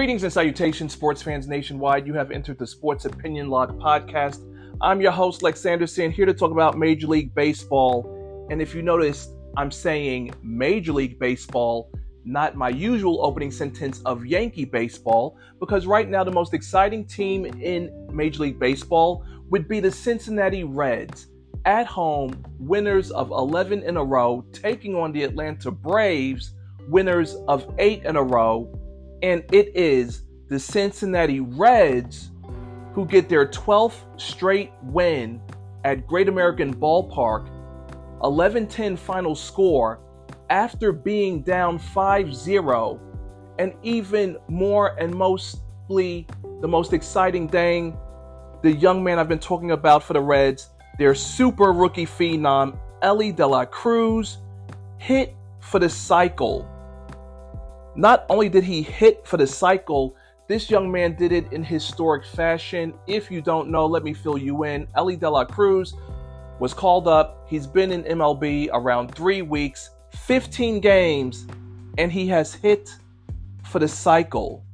Greetings and salutations, sports fans nationwide. You have entered the Sports Opinion Log podcast. I'm your host, Lex Anderson, here to talk about Major League Baseball. And if you notice, I'm saying Major League Baseball, not my usual opening sentence of Yankee Baseball, because right now the most exciting team in Major League Baseball would be the Cincinnati Reds. At home, winners of 11 in a row, taking on the Atlanta Braves, winners of 8 in a row and it is the Cincinnati Reds who get their 12th straight win at Great American Ballpark, 11 10 final score after being down 5 0. And even more and mostly the most exciting thing, the young man I've been talking about for the Reds, their super rookie phenom, Elly De La Cruz, hit for the cycle not only did he hit for the cycle, this young man did it in historic fashion. If you don't know, let me fill you in. Elly De La Cruz was called up. He's been in MLB around three weeks, 15 games, and he has hit for the cycle.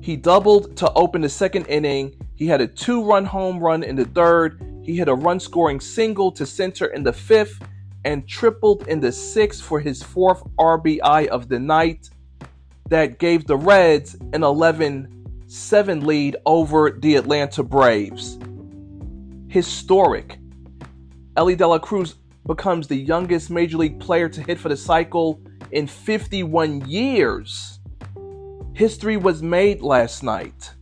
He doubled to open the second inning. He had a two run home run in the third. He hit a run scoring single to center in the fifth and tripled in the sixth for his fourth RBI of the night that gave the Reds an 11 7 lead over the Atlanta Braves. Historic. Elly De La Cruz becomes the youngest major league player to hit for the cycle in 51 years. History was made last night.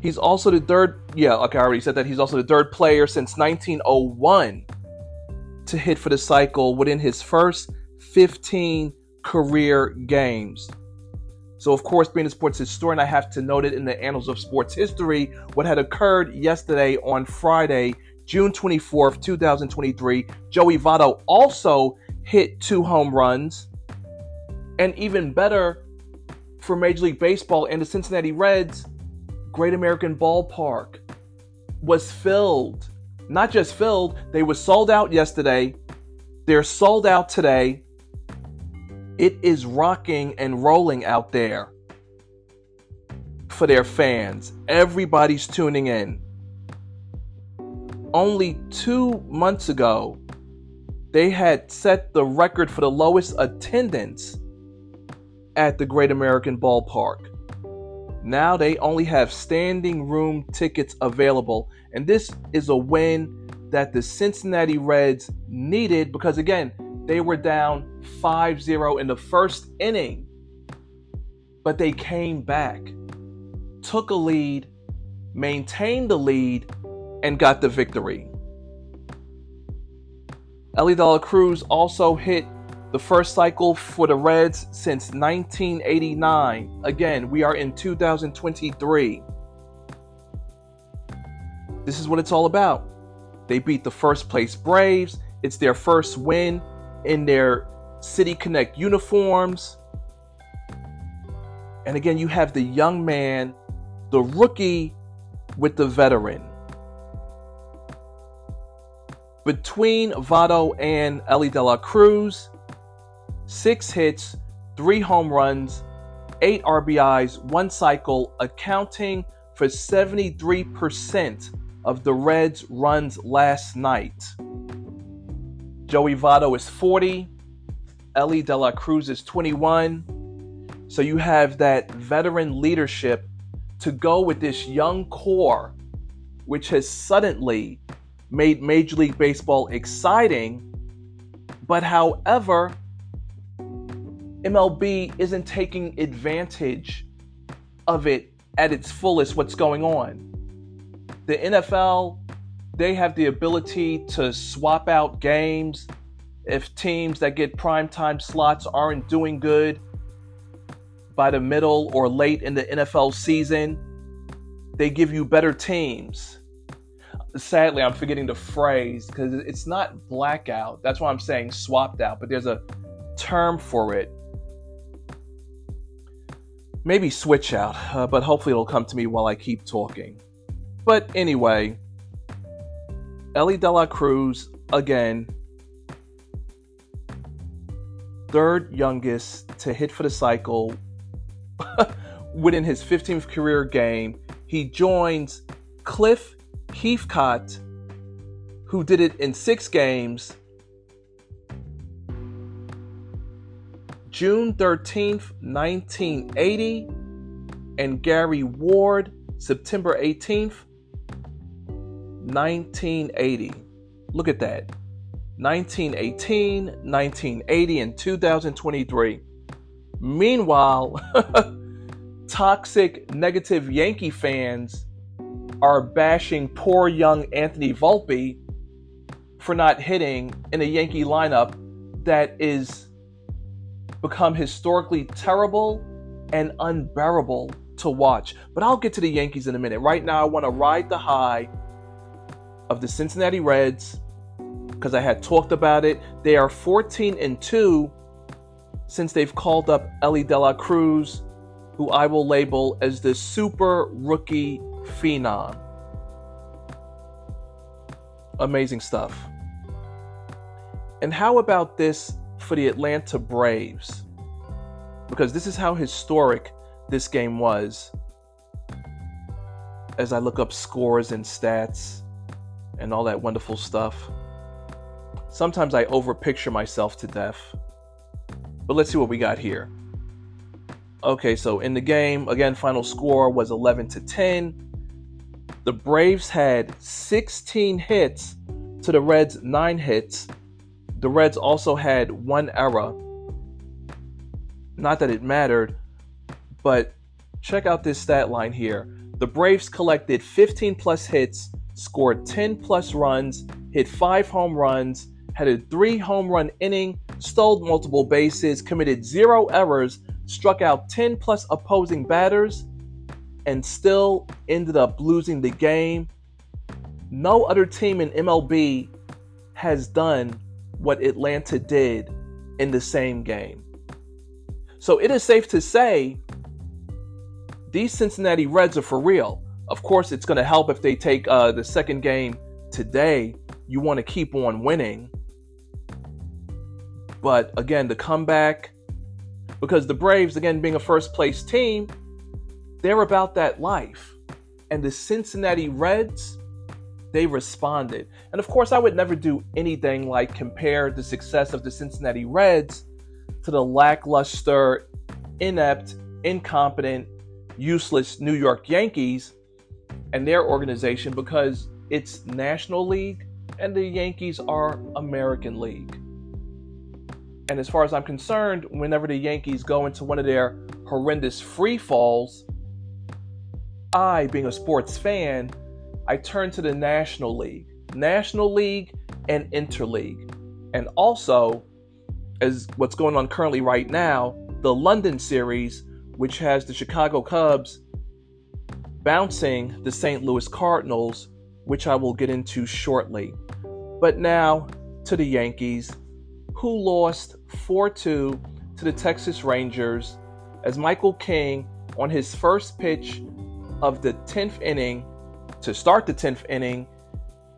He's also the third, yeah, okay, I already said that. He's also the third player since 1901 to hit for the cycle within his first 15 career games. So, of course, being a sports historian, I have to note it in the annals of sports history what had occurred yesterday on Friday, June 24th, 2023. Joey Votto also hit two home runs. And even better for Major League Baseball and the Cincinnati Reds, Great American Ballpark was filled not just filled, they were sold out yesterday. They're sold out today. It is rocking and rolling out there for their fans. Everybody's tuning in. Only two months ago, they had set the record for the lowest attendance at the Great American Ballpark. Now they only have standing room tickets available. And this is a win that the Cincinnati Reds needed because, again, they were down 5 0 in the first inning. But they came back, took a lead, maintained the lead, and got the victory. Elly De Cruz also hit the first cycle for the Reds since 1989. Again, we are in 2023. This is what it's all about. They beat the first place Braves. It's their first win in their City Connect uniforms. And again, you have the young man, the rookie with the veteran. Between Votto and Elly De La Cruz, six hits, three home runs, eight RBIs, one cycle, accounting for 73% of the Reds' runs last night. Joey Votto is 40, Elly De La Cruz is 21. So you have that veteran leadership to go with this young core, which has suddenly made Major League Baseball exciting. But however, MLB isn't taking advantage of it at its fullest, what's going on. The NFL, they have the ability to swap out games if teams that get primetime slots aren't doing good by the middle or late in the NFL season. They give you better teams. Sadly, I'm forgetting the phrase because it's not blackout. That's why I'm saying swapped out, but there's a term for it maybe switch out, uh, but hopefully it'll come to me while I keep talking. But anyway, Elly De La Cruz, again, third youngest to hit for the cycle within his 15th career game. He joins Cliff Heathcott, who did it in six games. June 13th, 1980, and Gary Ward, September 18th, 1980. Look at that. 1918, 1980, and 2023. Meanwhile, toxic, negative Yankee fans are bashing poor young Anthony Volpe for not hitting in a Yankee lineup that is become historically terrible and unbearable to watch. But I'll get to the Yankees in a minute. Right now, I want to ride the high of the Cincinnati Reds because I had talked about it. They are 14 and 2 since they've called up Elly De La Cruz, who I will label as the super rookie phenom. Amazing stuff. And how about this for the Atlanta Braves? Because this is how historic this game was. As I look up scores and stats and all that wonderful stuff. Sometimes I overpicture myself to death. But let's see what we got here. Okay, so in the game, again, final score was 11 to 10. The Braves had 16 hits to the Reds' 9 hits. The Reds also had one error. Not that it mattered, but check out this stat line here. The Braves collected 15 plus hits, scored 10 plus runs, hit 5 home runs, had a three home run inning, stole multiple bases, committed zero errors, struck out 10 plus opposing batters, and still ended up losing the game. No other team in MLB has done what Atlanta did in the same game. So it is safe to say these Cincinnati Reds are for real. Of course, it's going to help if they take uh, the second game today. You want to keep on winning. But again, the comeback, because the Braves, again, being a first place team, they're about that life. And the Cincinnati Reds, they responded. And of course, I would never do anything like compare the success of the Cincinnati Reds to the lackluster, inept, incompetent, useless New York Yankees and their organization because it's National League and the Yankees are American League. And as far as I'm concerned, whenever the Yankees go into one of their horrendous free falls, I, being a sports fan, I turn to the National League, National League and Interleague. And also, as what's going on currently right now, the London series, which has the Chicago Cubs bouncing the St. Louis Cardinals, which I will get into shortly. But now to the Yankees who lost 4 2 to the Texas Rangers as Michael King, on his first pitch of the 10th inning, to start the 10th inning,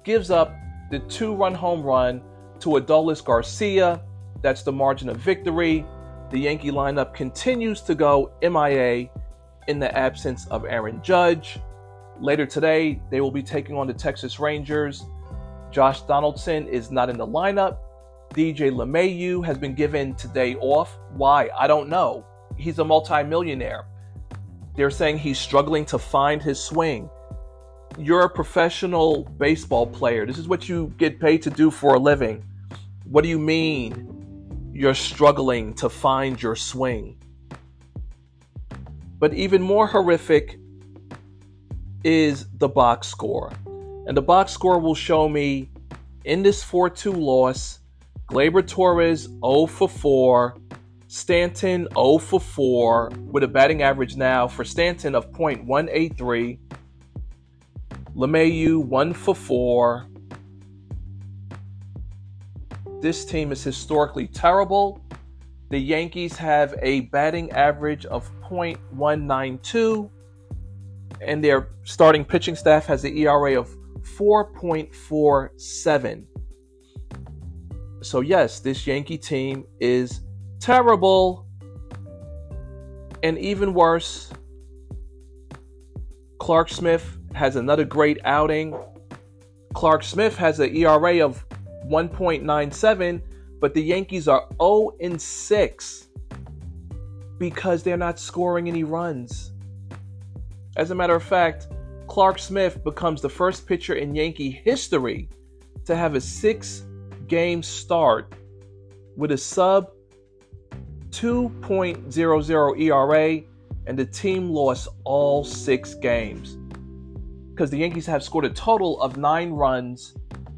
gives up the two run home run to Adolis Garcia. That's the margin of victory. The Yankee lineup continues to go MIA in the absence of Aaron Judge. Later today, they will be taking on the Texas Rangers. Josh Donaldson is not in the lineup. DJ LeMahieu has been given today off. Why? I don't know. He's a multimillionaire. They're saying he's struggling to find his swing. You're a professional baseball player. This is what you get paid to do for a living. What do you mean you're struggling to find your swing? But even more horrific is the box score. And the box score will show me in this 4 2 loss, Gleyber Torres 0 for 4. Stanton 0 for 4 with a batting average now for Stanton of .183. LeMahieu 1 for 4. This team is historically terrible. The Yankees have a batting average of .192 and their starting pitching staff has an ERA of 4.47. So, yes, this Yankee team is terrible. And even worse, Clarke Schmidt has another great outing. Clarke Schmidt has an ERA of 1.97, but the Yankees are 0 in 6 because they're not scoring any runs. As a matter of fact, Clarke Schmidt becomes the first pitcher in Yankee history to have a six game start with a sub 2.00 ERA, and the team lost all six games. Because the Yankees have scored a total of nine runs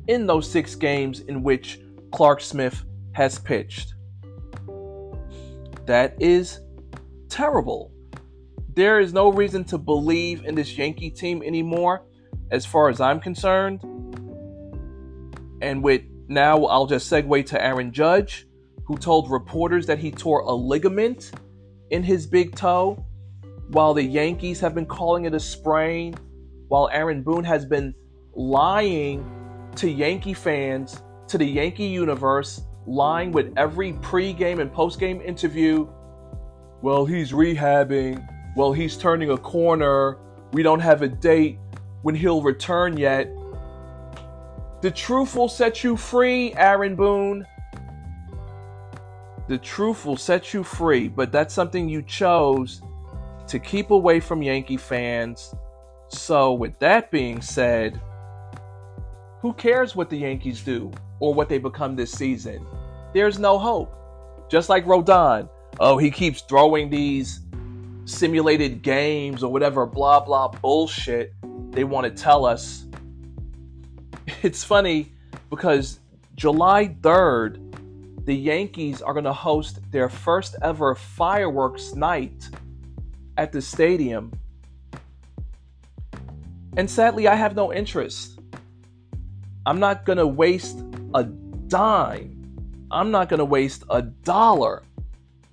in those six games in which Clarke Schmidt has pitched. That is terrible. There is no reason to believe in this Yankee team anymore, as far as I'm concerned. And with now, I'll just segue to Aaron Judge, who told reporters that he tore a ligament in his big toe, while the Yankees have been calling it a sprain, while Aaron Boone has been lying to Yankee fans, to the Yankee universe, lying with every pregame and postgame interview. Well, he's rehabbing. Well, he's turning a corner. We don't have a date when he'll return yet. The truth will set you free, Aaron Boone. The truth will set you free, but that's something you chose to keep away from Yankee fans. So, with that being said, who cares what the Yankees do or what they become this season? There's no hope. Just like Rodon, oh, he keeps throwing these simulated games or whatever blah blah bullshit they want to tell us it's funny because July 3rd, the Yankees are going to host their first ever fireworks night at the stadium. And sadly, I have no interest. I'm not going to waste a dime. I'm not going to waste a dollar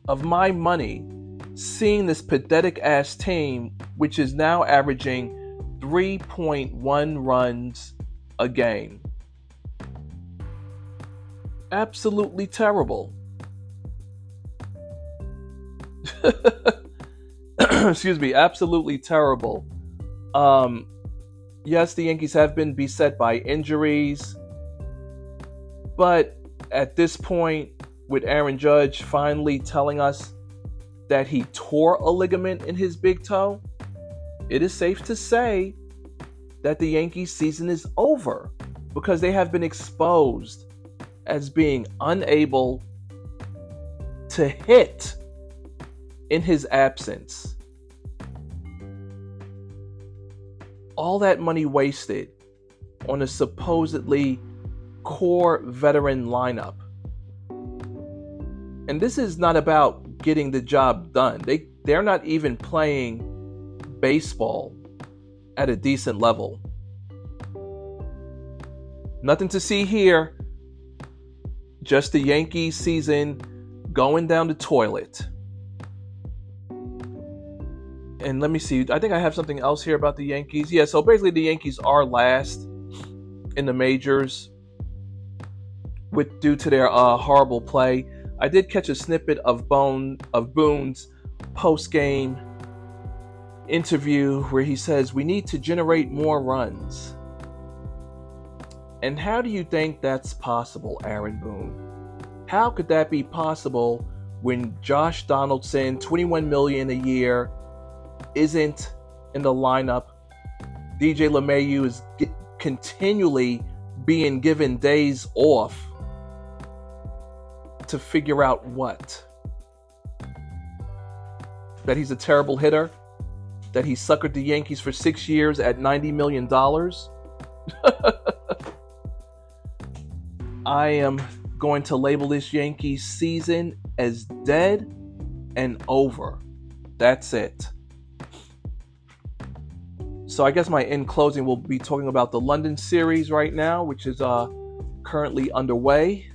of my money seeing this pathetic ass team, which is now averaging 3.1 runs a game. Absolutely terrible. Excuse me, absolutely terrible. Um, yes, the Yankees have been beset by injuries, but at this point, with Aaron Judge finally telling us that he tore a ligament in his big toe, it is safe to say that the Yankees season is over because they have been exposed as being unable to hit in his absence. All that money wasted on a supposedly core veteran lineup. And this is not about getting the job done. They they're not even playing baseball at a decent level. Nothing to see here. Just the Yankees season going down the toilet. And let me see. I think I have something else here about the Yankees. Yeah, so basically the Yankees are last in the majors with due to their uh, horrible play. I did catch a snippet of Bone of Boone's post game interview where he says, We need to generate more runs. And how do you think that's possible, Aaron Boone? How could that be possible when Josh Donaldson, 21 million a year, isn't in the lineup? DJ LeMahieu is continually being given days off to figure out what? That he's a terrible hitter? that he suckered the Yankees for six years at $90 million. I am going to label this Yankees season as dead and over. That's it. So I guess my in closing will be talking about the London series right now, which is uh, currently underway.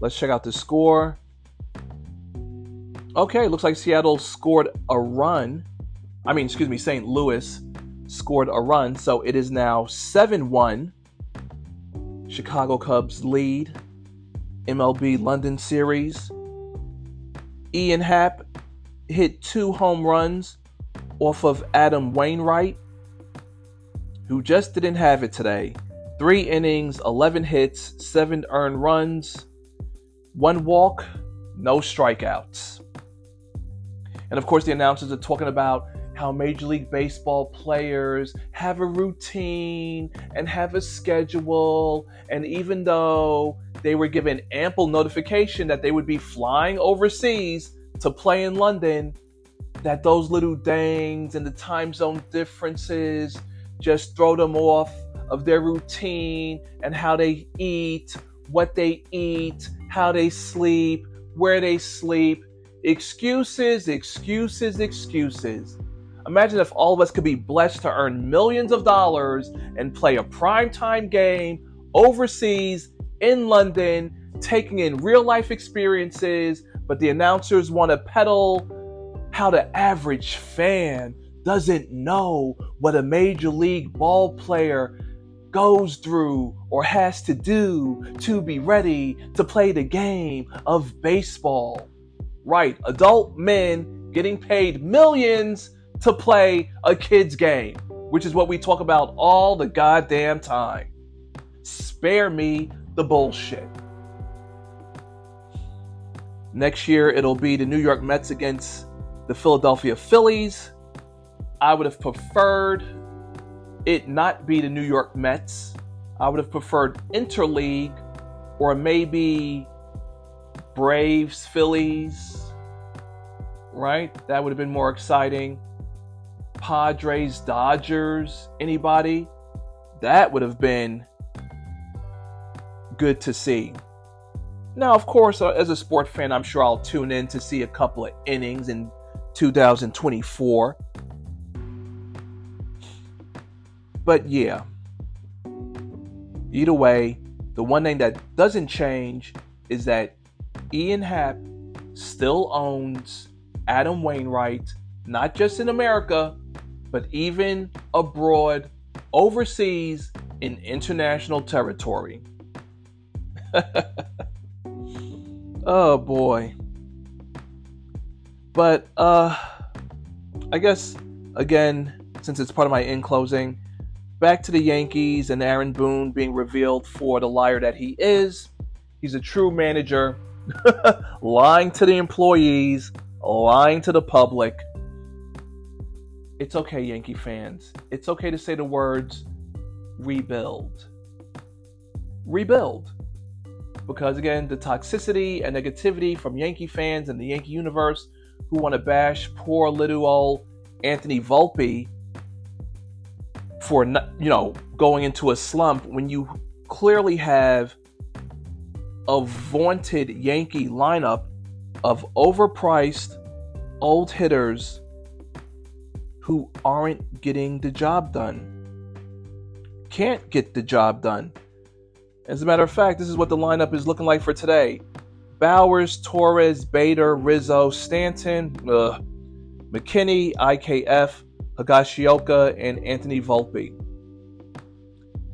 Let's check out the score. Okay, looks like Seattle scored a run I mean, excuse me, St. Louis scored a run, so it is now 7 1. Chicago Cubs lead MLB London Series. Ian Happ hit two home runs off of Adam Wainwright, who just didn't have it today. Three innings, 11 hits, seven earned runs, one walk, no strikeouts. And of course, the announcers are talking about how Major League Baseball players have a routine and have a schedule. And even though they were given ample notification that they would be flying overseas to play in London, that those little dings and the time zone differences just throw them off of their routine and how they eat, what they eat, how they sleep, where they sleep. Excuses, excuses, excuses. Imagine if all of us could be blessed to earn millions of dollars and play a primetime game overseas in London, taking in real life experiences, but the announcers want to peddle how the average fan doesn't know what a major league ball player goes through or has to do to be ready to play the game of baseball. Right, adult men getting paid millions to play a kid's game, which is what we talk about all the goddamn time. Spare me the bullshit. Next year, it'll be the New York Mets against the Philadelphia Phillies. I would have preferred it not be the New York Mets. I would have preferred interleague or maybe Braves, Phillies, right? That would have been more exciting. Padres, Dodgers, anybody, that would have been good to see. Now, of course, uh, as a sport fan, I'm sure I'll tune in to see a couple of innings in 2024. But yeah, either way, the one thing that doesn't change is that Ian Happ still owns Adam Wainwright, not just in America, but even abroad, overseas, in international territory. oh boy. But uh I guess again, since it's part of my in closing, back to the Yankees and Aaron Boone being revealed for the liar that he is. He's a true manager, lying to the employees, lying to the public, it's okay, Yankee fans. It's okay to say the words rebuild. Rebuild. Because again, the toxicity and negativity from Yankee fans and the Yankee universe who want to bash poor little old Anthony Volpe for you know going into a slump when you clearly have a vaunted Yankee lineup of overpriced old hitters who aren't getting the job done. Can't get the job done. As a matter of fact, this is what the lineup is looking like for today Bauers, Torres, Bader, Rizzo, Stanton, ugh, McKinney, IKF, Higashioka, and Anthony Volpe.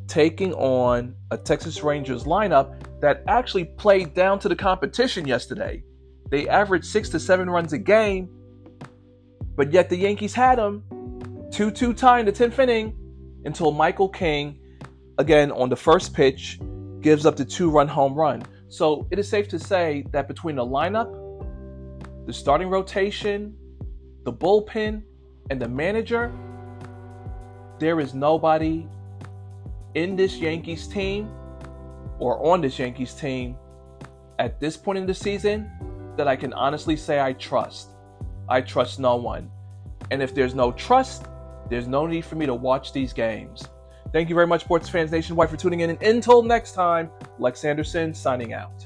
Taking on a Texas Rangers lineup that actually played down to the competition yesterday. They averaged six to seven runs a game but yet the Yankees had them 2 2 tie in the 10th inning until Michael King, again on the first pitch, gives up the two run home run. So it is safe to say that between the lineup, the starting rotation, the bullpen, and the manager, there is nobody in this Yankees team or on this Yankees team at this point in the season that I can honestly say I trust. I trust no one. And if there's no trust, there's no need for me to watch these games. Thank you very much, sports fans nationwide, for tuning in. And until next time, Lex Anderson signing out.